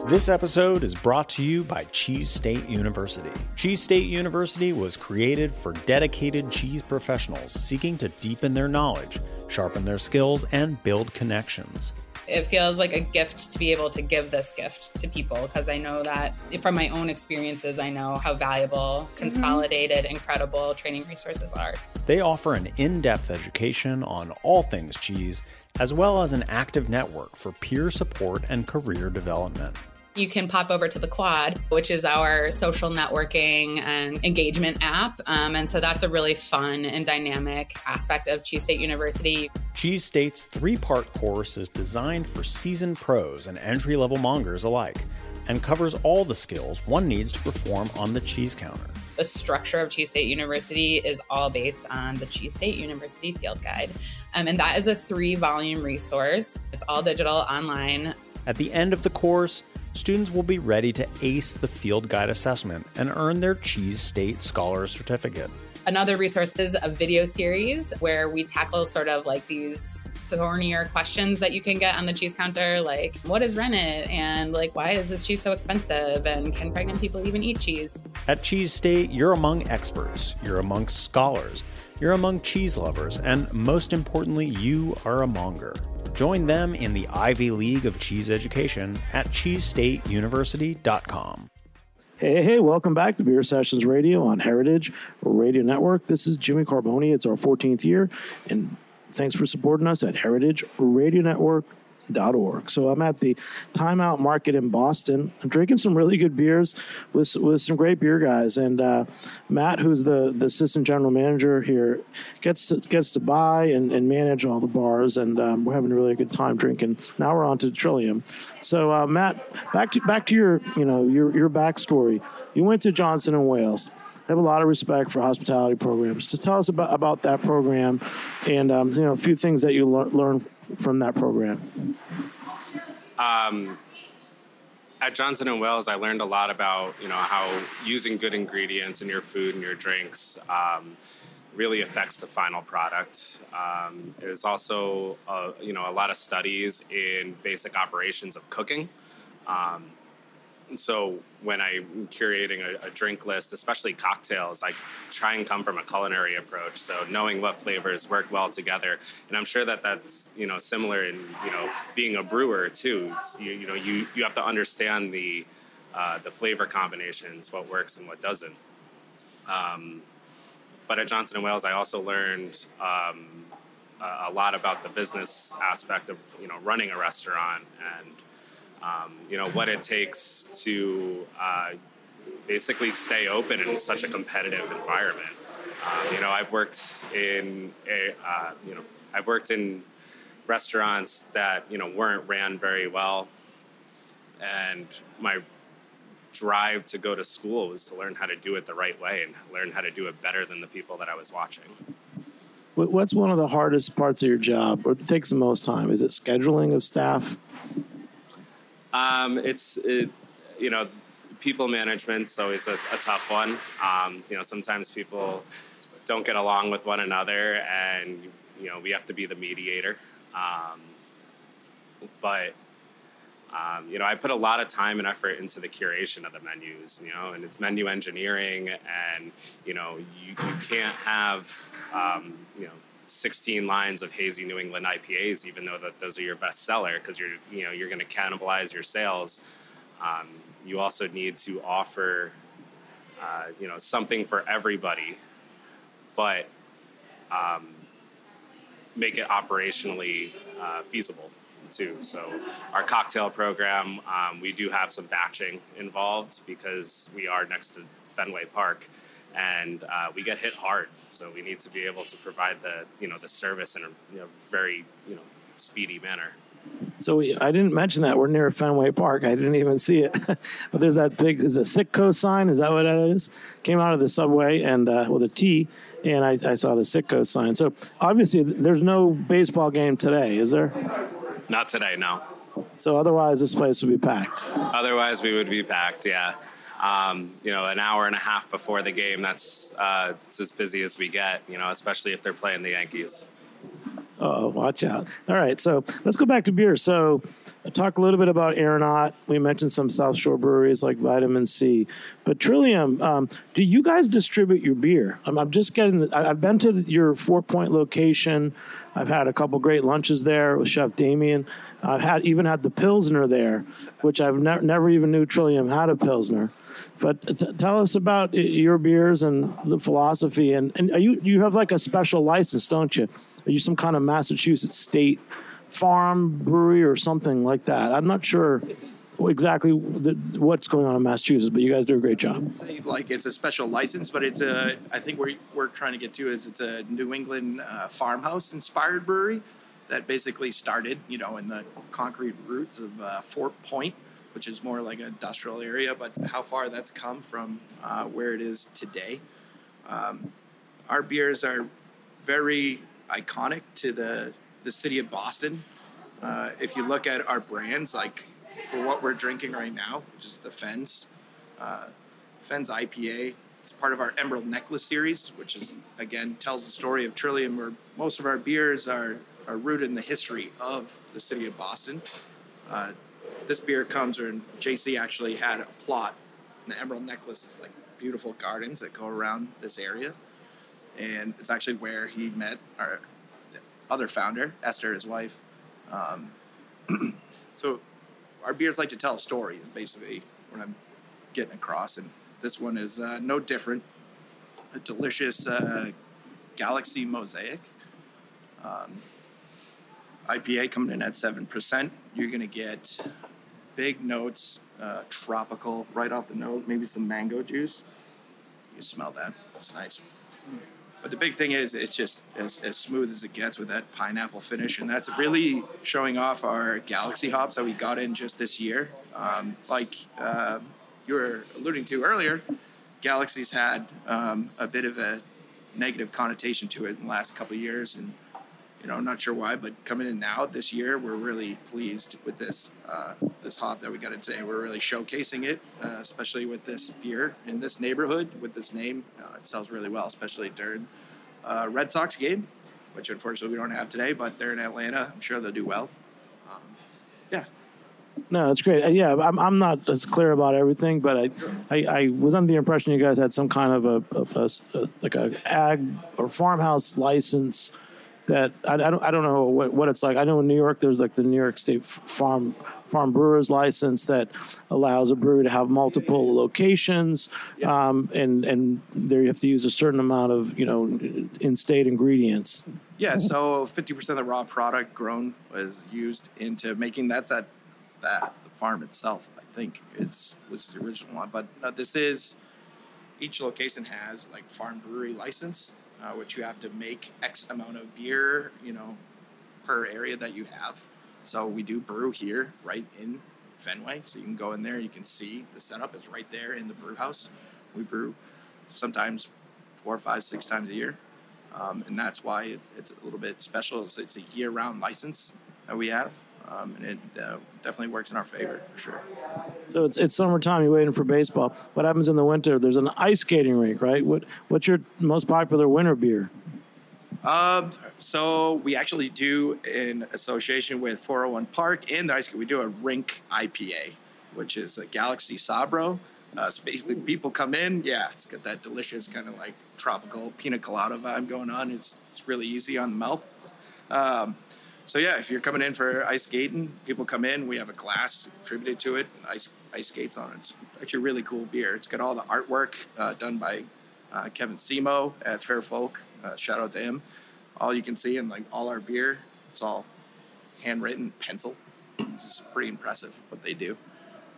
This episode is brought to you by Cheese State University. Cheese State University was created for dedicated cheese professionals seeking to deepen their knowledge, sharpen their skills, and build connections. it feels like a gift to be able to give this gift to people because I know that from my own experiences, I know how valuable mm-hmm. consolidated, incredible training resources are. They offer an in depth education on all things cheese, as well as an active network for peer support and career development. You can pop over to the Quad, which is our social networking and engagement app. Um, and so that's a really fun and dynamic aspect of Cheese State University. Cheese State's three part course is designed for seasoned pros and entry level mongers alike and covers all the skills one needs to perform on the cheese counter. The structure of Cheese State University is all based on the Cheese State University Field Guide. Um, and that is a three volume resource. It's all digital, online, At the end of the course, students will be ready to ace the field guide assessment and earn their Cheese State Scholar Certificate. Another resource is a video series where we tackle sort of like these thornier questions that you can get on the cheese counter, like what is rennet and like why is this cheese so expensive and can pregnant people even eat cheese? At Cheese State, you're among experts, you're amongst scholars, you're among cheese lovers, and most importantly, you are a monger. Join them in the Ivy League of Cheese Education at cheesestateuniversity.com. Hey, hey, welcome back to Beer Sessions Radio on Heritage Radio Network. This is Jimmy Carbone. It's our 14th year, and thanks for supporting us at heritageradionetwork.org. So I'm at the Time Out Market in Boston. I'm drinking some really good beers with, with some great beer guys. And uh, Matt, who's the, the assistant general manager here, gets to, gets to buy and, and manage all the bars, and um, we're having a really good time drinking. Now we're on to Trillium. So uh, Matt, back to back to your you know your your backstory. You went to Johnson and Wales. I have a lot of respect for hospitality programs. Just tell us about, about that program, and um, you know a few things that you lear- learned from that program. um, at Johnson and Wales, I learned a lot about you know how using good ingredients in your food and your drinks um, really affects the final product. Um, there's also uh, you know a lot of studies in basic operations of cooking. Um, so when I'm curating a, a, drink list, especially cocktails, I try and come from a culinary approach. So knowing what flavors work well together, and I'm sure that that's you know similar in you know being a brewer too. You, you know you you have to understand the uh, the flavor combinations, what works and what doesn't. Um, but at Johnson and Wales, I also learned um, a, a lot about the business aspect of you know running a restaurant and um, you know what it takes to uh, basically stay open in such a competitive environment. Um, you know, I've worked in a, uh, you know I've worked in restaurants that you know weren't ran very well, and my drive to go to school was to learn how to do it the right way and learn how to do it better than the people that I was watching. What's one of the hardest parts of your job, or takes the most time? Is it scheduling of staff? Um, it's it, you know, people management is always a, a tough one. Um, you know, sometimes people don't get along with one another, and you know, we have to be the mediator. Um, but um, you know, I put a lot of time and effort into the curation of the menus, you know, and it's menu engineering, and you know, you, you can't have, um, you know, 16 lines of hazy New England IPAs, even though that those are your best seller, because you're, you know, you're going to cannibalize your sales. Um, you also need to offer, uh, you know, something for everybody, but um, make it operationally uh, feasible too. So our cocktail program, um, we do have some batching involved because we are next to Fenway Park, and uh, we get hit hard. So we need to be able to provide the you know the service in a you know, very you know speedy manner. So we, I didn't mention that we're near Fenway Park. I didn't even see it, <laughs> but there's that big is a Citgo sign. Is that what that is? Came out of the subway and uh, with a T, and I, I saw the Citgo sign. So obviously, there's no baseball game today, is there? Not today, no. So otherwise, this place would be packed. Otherwise, we would be packed. Yeah. Um, you know, an hour and a half before the game, that's uh, it's as busy as we get. You know, especially if they're playing the Yankees. Oh, watch out! All right, so let's go back to beer. So, talk a little bit about Aeronaut. We mentioned some South Shore breweries like Vitamin Sea. but Trillium. Um, do you guys distribute your beer? I'm, I'm just getting. The, I've been to the, your Fort Point location. I've had a couple great lunches there with Chef Damien. I've had even had the Pilsner there, which I've ne- never even knew Trillium had a Pilsner. But t- tell us about your beers and the philosophy. And, and you you have like a special license, don't you? Are you some kind of Massachusetts state farm brewery or something like that? I'm not sure exactly what's going on in Massachusetts, but you guys do a great job. Like it's a special license, but it's a. I think where we're trying to get to is it's a New England uh, farmhouse inspired brewery that basically started, you know, in the concrete roots of uh, Fort Point, which is more like an industrial area. But how far that's come from uh, where it is today. Um, our beers are very iconic to the the city of Boston. Uh, if you look at our brands, like for what we're drinking right now, which is the Fens. Uh, Fens IPA. It's part of our Emerald Necklace series, which is again tells the story of Trillium, where most of our beers are are rooted in the history of the city of Boston. Uh, this beer comes when JC actually had a plot. And the Emerald Necklace is like beautiful gardens that go around this area, and it's actually where he met our other founder, Esther, his wife. Um, <clears throat> so our beers like to tell a story, basically, what I'm getting across. And this one is uh, no different. A delicious uh, Galaxy Mosaic. Um, IPA coming in at 7%. You're to get big notes, uh, tropical, right off the note, maybe some mango juice. You smell that. It's nice. But the big thing is, it's just as, as smooth as it gets with that pineapple finish, and that's really showing off our Galaxy hops that we got in just this year. Um, like uh, you were alluding to earlier, Galaxy's had um, a bit of a negative connotation to it in the last couple years, and you know, not sure why, but coming in now this year, we're really pleased with this uh, this hop that we got in today. We're really showcasing it, uh, especially with this beer in this neighborhood with this name. Uh, it sells really well, especially during uh, Red Sox game, which unfortunately we don't have today. But they're in Atlanta. I'm sure they'll do well. Um, yeah. No, it's great. Uh, yeah, I'm, I'm not as clear about everything, but I, I, I was under the impression you guys had some kind of a, a, a like a ag or farmhouse license that I, I, don't I don't know what, what it's like. I know in New York there's like the New York State Farm Farm Brewers license that allows a brewery to have multiple locations, um, and and there you have to use a certain amount of you know in-state ingredients. Yeah, so 50% of the raw product grown was used into making that that that the farm itself. I think is was the original one, but uh, this is each location has like farm brewery license, uh, which you have to make X amount of beer, you know, per area that you have. So we do brew here, right in Fenway. So you can go in there, you can see the setup is right there in the brew house. We brew sometimes four, five, six times a year. Um, and that's why it, it's a little bit special. It's, it's a year-round license that we have, um, and it uh, definitely works in our favor for sure. So it's it's summertime. You're waiting for baseball. What happens in the winter? There's an ice skating rink, right? What what's your most popular winter beer? Um, so we actually do in association with 401 Park and the ice we do a rink IPA, which is a Galaxy Sabro. Uh, so basically, people come in, yeah, it's got that delicious kind of like tropical pina colada vibe going on. It's it's really easy on the mouth. Um, so yeah, if you're coming in for ice skating, people come in. We have a glass attributed to it, ice ice skates on it. It's actually a really cool beer. It's got all the artwork uh, done by uh, Kevin Simo at Fair Folk. Uh, shout out to him. All you can see in like all our beer, it's all handwritten pencil. It's pretty impressive what they do.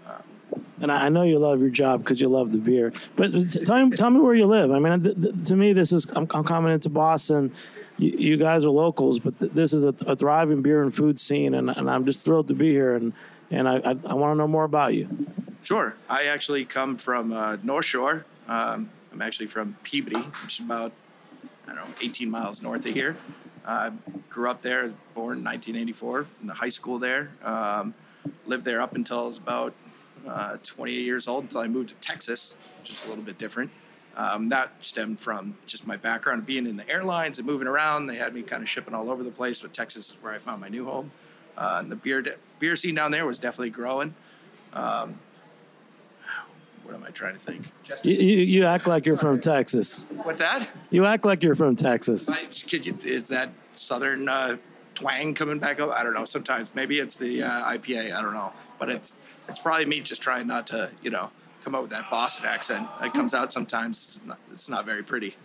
Um, and I know you love your job because you love the beer. But tell me, tell me where you live. I mean, th- th- to me, this is I'm, I'm coming into Boston. You, you guys are locals, but th- this is a, a, thriving beer and food scene, and, and I'm just thrilled to be here. And and I I, I want to know more about you. Sure, I actually come from uh, North Shore. Um, I'm actually from Peabody, which is about I don't know 18 miles north of here. I uh, grew up there, born in 1984, in the high school there. Um, lived there up until I was about uh, 28 years old until I moved to Texas, which is a little bit different. Um, that stemmed from just my background of being in the airlines and moving around. They had me kind of shipping all over the place, but Texas is where I found my new home. Uh, and the beer de- beer scene down there was definitely growing. Um, what am I trying to think? You, you, you, act like you're from Texas. What's that? You act like you're from Texas. I, you, is that southern uh, twang coming back up? I don't know. Sometimes maybe it's the uh, IPA. I don't know, but it's it's probably me just trying not to, you know, come up with that Boston accent. It comes out sometimes. It's not, it's not very pretty.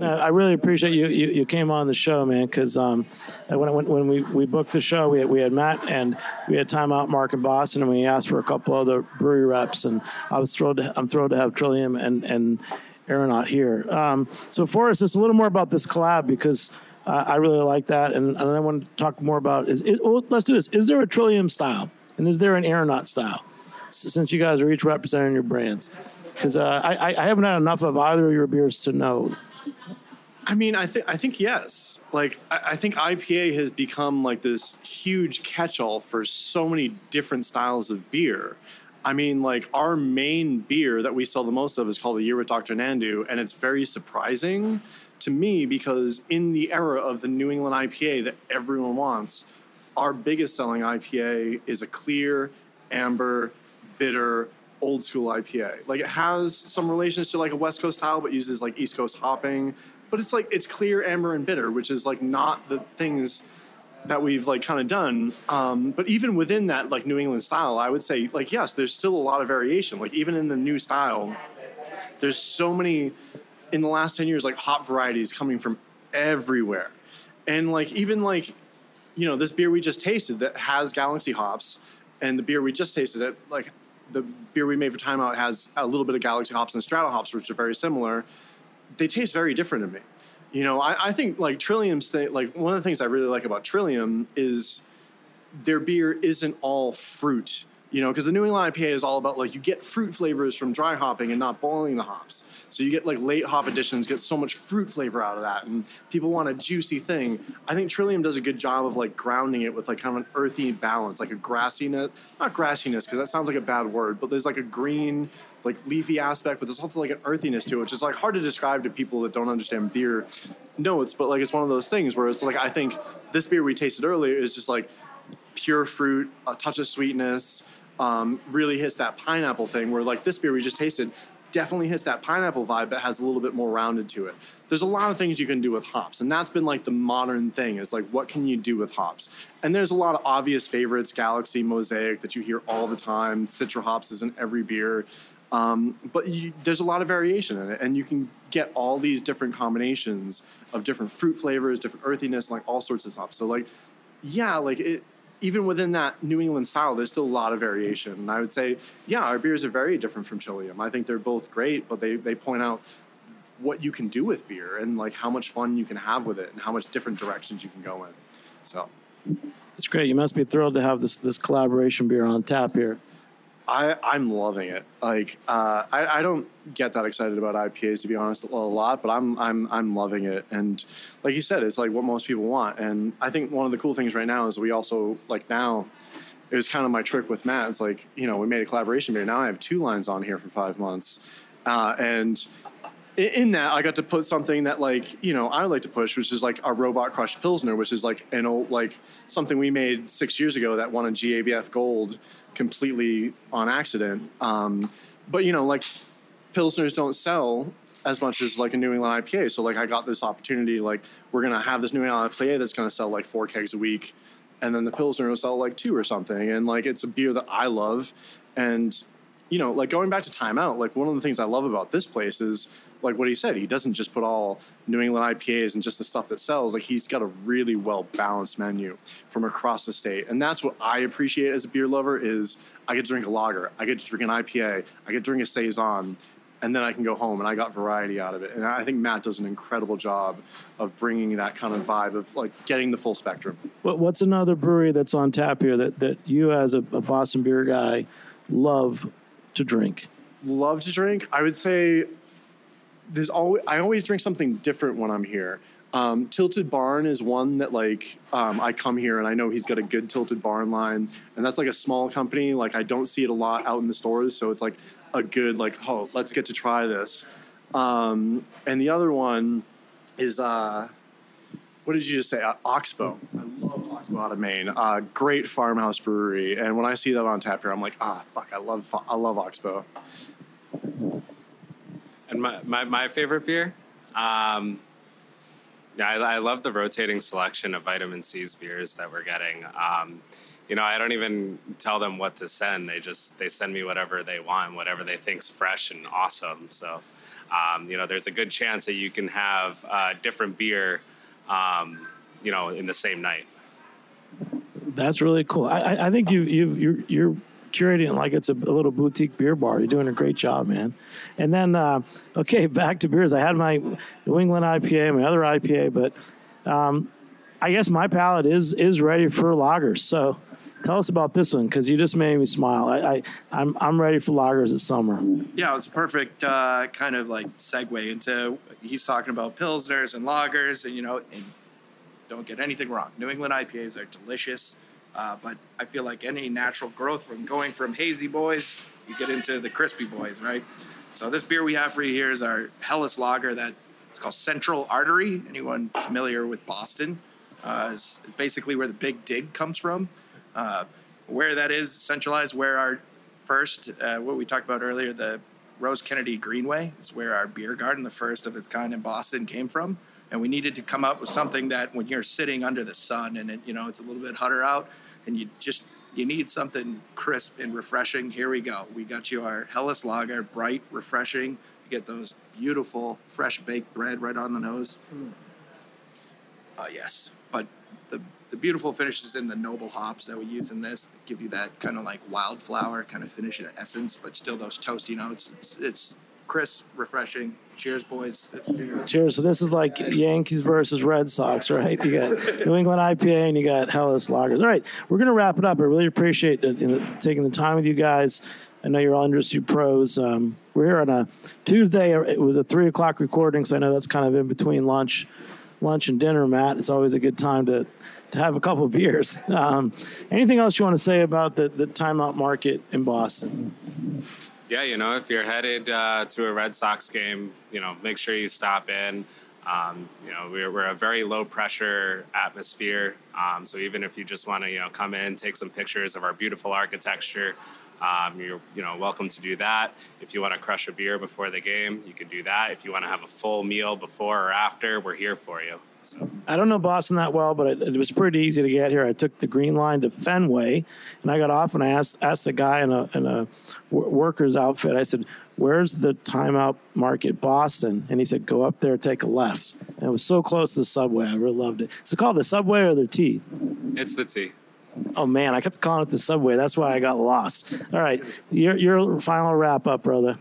I really appreciate you, you, you came on the show, man. Because um, when, when, when we, we booked the show, we had, we had Matt and we had Time Out Mark in Boston, and we asked for a couple other brewery reps, and I was thrilled. To, I'm thrilled to have Trillium and and Aeronaut here. Um, so for us, it's a little more about this collab because. Uh, I really like that, and, and I want to talk more about is. It, well, let's do this. Is there a Trillium style? And is there an Aeronaut style? Since you guys are each representing your brands, because uh, I, I haven't had enough of either of your beers to know. I mean, I think I think yes. Like I, I think IPA has become like this huge catch-all for so many different styles of beer. I mean, like our main beer that we sell the most of is called a Year with Dr. Nandu, and it's very surprising to me because in the era of the New England IPA that everyone wants, our biggest selling IPA is a clear, amber, bitter, old school IPA. Like it has some relations to like a West Coast style, but uses like East Coast hopping. But it's like it's clear, amber, and bitter, which is like not the things that we've like kind of done. Um, but even within that like New England style, I would say like yes, there's still a lot of variation. Like even in the new style, there's so many in the last ten years like hop varieties coming from everywhere, and like even like you know, this beer we just tasted that has Galaxy hops, and the beer we just tasted it like the beer we made for Time Out has a little bit of Galaxy hops and Strata hops, which are very similar. They taste very different to me. You know, I, I think like Trillium's thing, like one of the things I really like about Trillium is their beer isn't all fruit you know, because the New England IPA is all about like you get fruit flavors from dry hopping and not boiling the hops. So you get like late hop additions, get so much fruit flavor out of that, and people want a juicy thing. I think Trillium does a good job of like grounding it with like kind of an earthy balance, like a grassiness, not grassiness because that sounds like a bad word, but there's like a green, like leafy aspect, but there's also like an earthiness to it, which is like hard to describe to people that don't understand beer notes. But like it's one of those things where it's like I think this beer we tasted earlier is just like pure fruit, a touch of sweetness. Um, really hits that pineapple thing where like this beer we just tasted definitely hits that pineapple vibe but has a little bit more rounded to it. There's a lot of things you can do with hops and that's been like the modern thing is like what can you do with hops? And there's a lot of obvious favorites galaxy mosaic that you hear all the time. Citra hops is in every beer. Um, but you, there's a lot of variation in it and you can get all these different combinations of different fruit flavors different earthiness like all sorts of stuff. So like yeah like it even within that New England style, there's still a lot of variation. And I would say, yeah, our beers are very different from Trillium. I think they're both great, but they, they point out what you can do with beer and like how much fun you can have with it and how much different directions you can go in. So it's great. You must be thrilled to have this this collaboration beer on tap here. I, I'm loving it. Like uh, I, I don't get that excited about IPAs to be honest a lot, but I'm I'm I'm loving it. And like you said, it's like what most people want. And I think one of the cool things right now is we also like now. It was kind of my trick with Matt. It's like you know we made a collaboration beer. Now I have two lines on here for five months, uh, and in that I got to put something that like you know I like to push, which is like our robot crushed pilsner, which is like an old like something we made six years ago that won a GABF gold completely on accident. Um, but you know, like pilsners don't sell as much as like a New England IPA. So like I got this opportunity. Like we're gonna have this New England IPA that's gonna sell like four kegs a week, and then the pilsner will sell like two or something. And like it's a beer that I love, and you know, like going back to Time Out. Like one of the things I love about this place is like what he said, he doesn't just put all New England IPAs and just the stuff that sells. Like he's got a really well balanced menu from across the state, and that's what I appreciate as a beer lover. Is I get to drink a lager, I get to drink an IPA, I get to drink a saison, and then I can go home and I got variety out of it. And I think Matt does an incredible job of bringing that kind of vibe of like getting the full spectrum. What's another brewery that's on tap here that that you as a, a Boston beer guy love to drink? Love to drink. I would say there's always I always drink something different when I'm here. Um, Tilted Barn is one that like um, I come here and I know he's got a good Tilted Barn line, and that's like a small company. Like I don't see it a lot out in the stores, so it's like a good like oh let's get to try this. Um, and the other one is uh, what did you just say? Uh, Oxbow. I love Oxbow out of Maine. Uh, great farmhouse brewery, and when I see that on tap here, I'm like ah fuck I love I love Oxbow. And my, my, my favorite beer? Um, I, I love the rotating selection of Vitamin Sea's beers that we're getting. Um, you know, I don't even tell them what to send. They just they send me whatever they want, whatever they think's fresh and awesome. So, um, you know, there's a good chance that you can have a different beer, um, you know, in the same night. That's really cool. I, I think you you you're, you're curating like it's a, a, little boutique beer bar. You're doing a great job, man. And then, uh, okay, <laughs> back to beers. I had my New England IPA, my other IPA, but um, I guess my palate is is ready for lagers. So tell us about this one because you just made me smile. I, I I'm I'm ready for lagers this summer. Yeah, it was a perfect uh, kind of like segue into he's talking about pilsners and lagers, and you know, and don't get anything wrong. New England IPAs are delicious. Uh, but I feel like any natural growth from going from hazy boys, you get into the crispy boys, right? So this beer we have for you here is our Helles Lager that it's called Central Artery. Anyone familiar with Boston? Uh, is basically where the Big Dig comes from. Uh, where that is centralized, where our first, uh, what we talked about earlier, the Rose Kennedy Greenway is where our beer garden, the first of its kind in Boston, came from and we needed to come up with something that when you're sitting under the sun and it, you know it's a little bit hotter out and you just you need something crisp and refreshing. Here we go. We got you our helles lager bright refreshing. You get those beautiful fresh baked bread right on the nose. Mm. uh, yes but the the beautiful finishes in the noble hops that we use in this give you that kind of like wildflower kind of finish and essence but still those toasty notes. It's, it's crisp refreshing Cheers, boys. Cheers. So this is like Yankees versus Red Sox, right? You got New England IPA and you got Helles Lagers. All right, we're gonna wrap it up. I really appreciate taking the time with you guys. I know you're all industry pros. Um, we're here on a Tuesday. It was a three o'clock recording, so I know that's kind of in between lunch, lunch and dinner. Matt, it's always a good time to to have a couple of beers. Um, anything else you want to say about the the Time Out Market in Boston? Yeah, you know, if you're headed uh, to a Red Sox game, you know, make sure you stop in. Um, you know, we're, we're a very low pressure atmosphere. Um, so even if you just want to, you know, come in, take some pictures of our beautiful architecture, um, you're, you know, welcome to do that. If you want to crush a beer before the game, you can do that. If you want to have a full meal before or after, we're here for you. So. I don't know Boston that well, but it, it, was pretty easy to get here. I took the green line to Fenway, and I got off and I asked asked a guy in a in a worker's outfit. I said, "Where's the timeout market, Boston?" And he said, "Go up there, take a left." And it was so close to the subway. I really loved it. Is it called the subway or the T? It's the T. Oh man, I kept calling it the subway. That's why I got lost. All right, your your final wrap up, brother.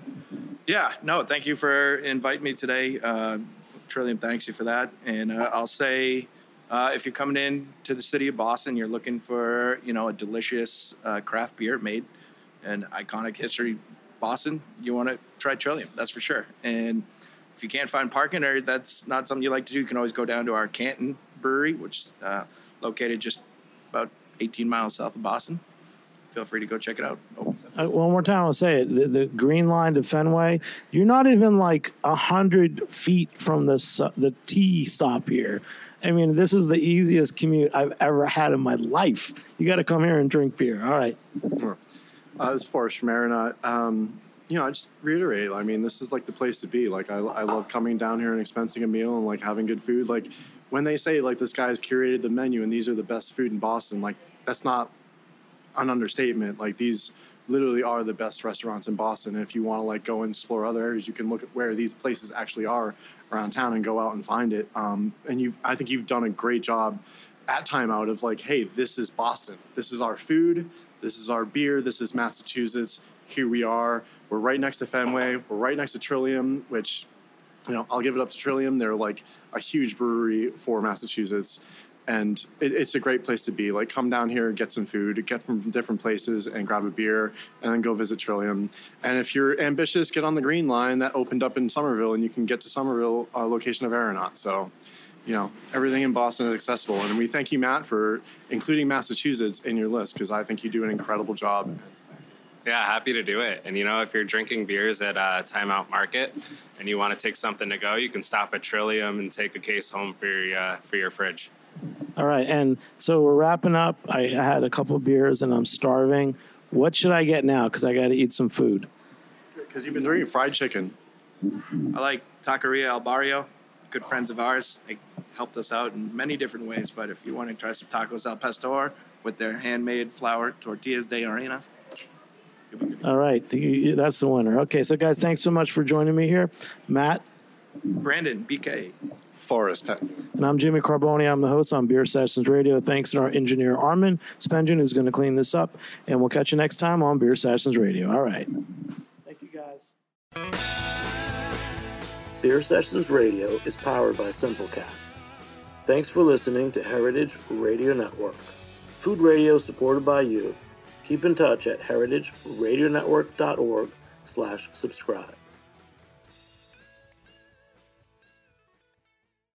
Yeah, no, thank you for inviting me today. Uh, Trillium thanks you for that. And uh, I'll say, uh, if you're coming in to the city of Boston, you're looking for you know a delicious uh, craft beer made an iconic history Boston, you want to try Trillium, that's for sure. And if you can't find parking or that's not something you like to do, you can always go down to our Canton Brewery, which is uh, located just about 18 miles south of Boston. Feel free to go check it out. Oh. Uh, one more time, I'll say it. The, the, green line to Fenway, you're not even like a hundred feet from the the T stop here. I mean, this is the easiest commute I've ever had in my life. You got to come here and drink beer. All right. Uh, this is Forrest from Aeronaut. Um, you know, I just reiterate. I mean, this is like the place to be. Like, I, I love coming down here and expensing a meal and like having good food. Like, when they say like this guy's curated the menu and these are the best food in Boston, like that's not an understatement. Like these literally are the best restaurants in Boston. And if you want to like go and explore other areas, you can look at where these places actually are around town and go out and find it. Um, and you, I think you've done a great job at Time Out of like, hey, this is Boston. This is our food. This is our beer. This is Massachusetts. Here we are. We're right next to Fenway. We're right next to Trillium, which, you know, I'll give it up to Trillium. They're like a huge brewery for Massachusetts and it, it's a great place to be. Like, come down here, get some food, get from different places, and grab a beer, and then go visit Trillium. And if you're ambitious, get on the Green Line that opened up in Somerville, and you can get to Somerville, uh, location of Aeronaut. So, you know, everything in Boston is accessible. And we thank you, Matt, for including Massachusetts in your list because I think you do an incredible job. Yeah, happy to do it. And you know, if you're drinking beers at a Time Out Market and you want to take something to go, you can stop at Trillium and take a case home for your uh, for your fridge. All right, and so we're wrapping up. I had a couple beers and I'm starving. What should I get now? Because I got to eat some food. Because you've been drinking fried chicken. I like Taqueria El Barrio. Good friends of ours. They helped us out in many different ways. But if you want to try some tacos al pastor with their handmade flour tortillas de arenas, all right, that's the winner. Okay, so guys, thanks so much for joining me here, Matt, Brandon, BK, Forrest Pet. And I'm Jimmy Carbone. I'm the host on Beer Sessions Radio. Thanks to our engineer, Armin Spengen, who's going to clean this up. And we'll catch you next time on Beer Sessions Radio. All right. Thank you, guys. Beer Sessions Radio is powered by Simplecast. Thanks for listening to Heritage Radio Network. Food radio supported by you. Keep in touch at heritageradionetwork.org slash subscribe.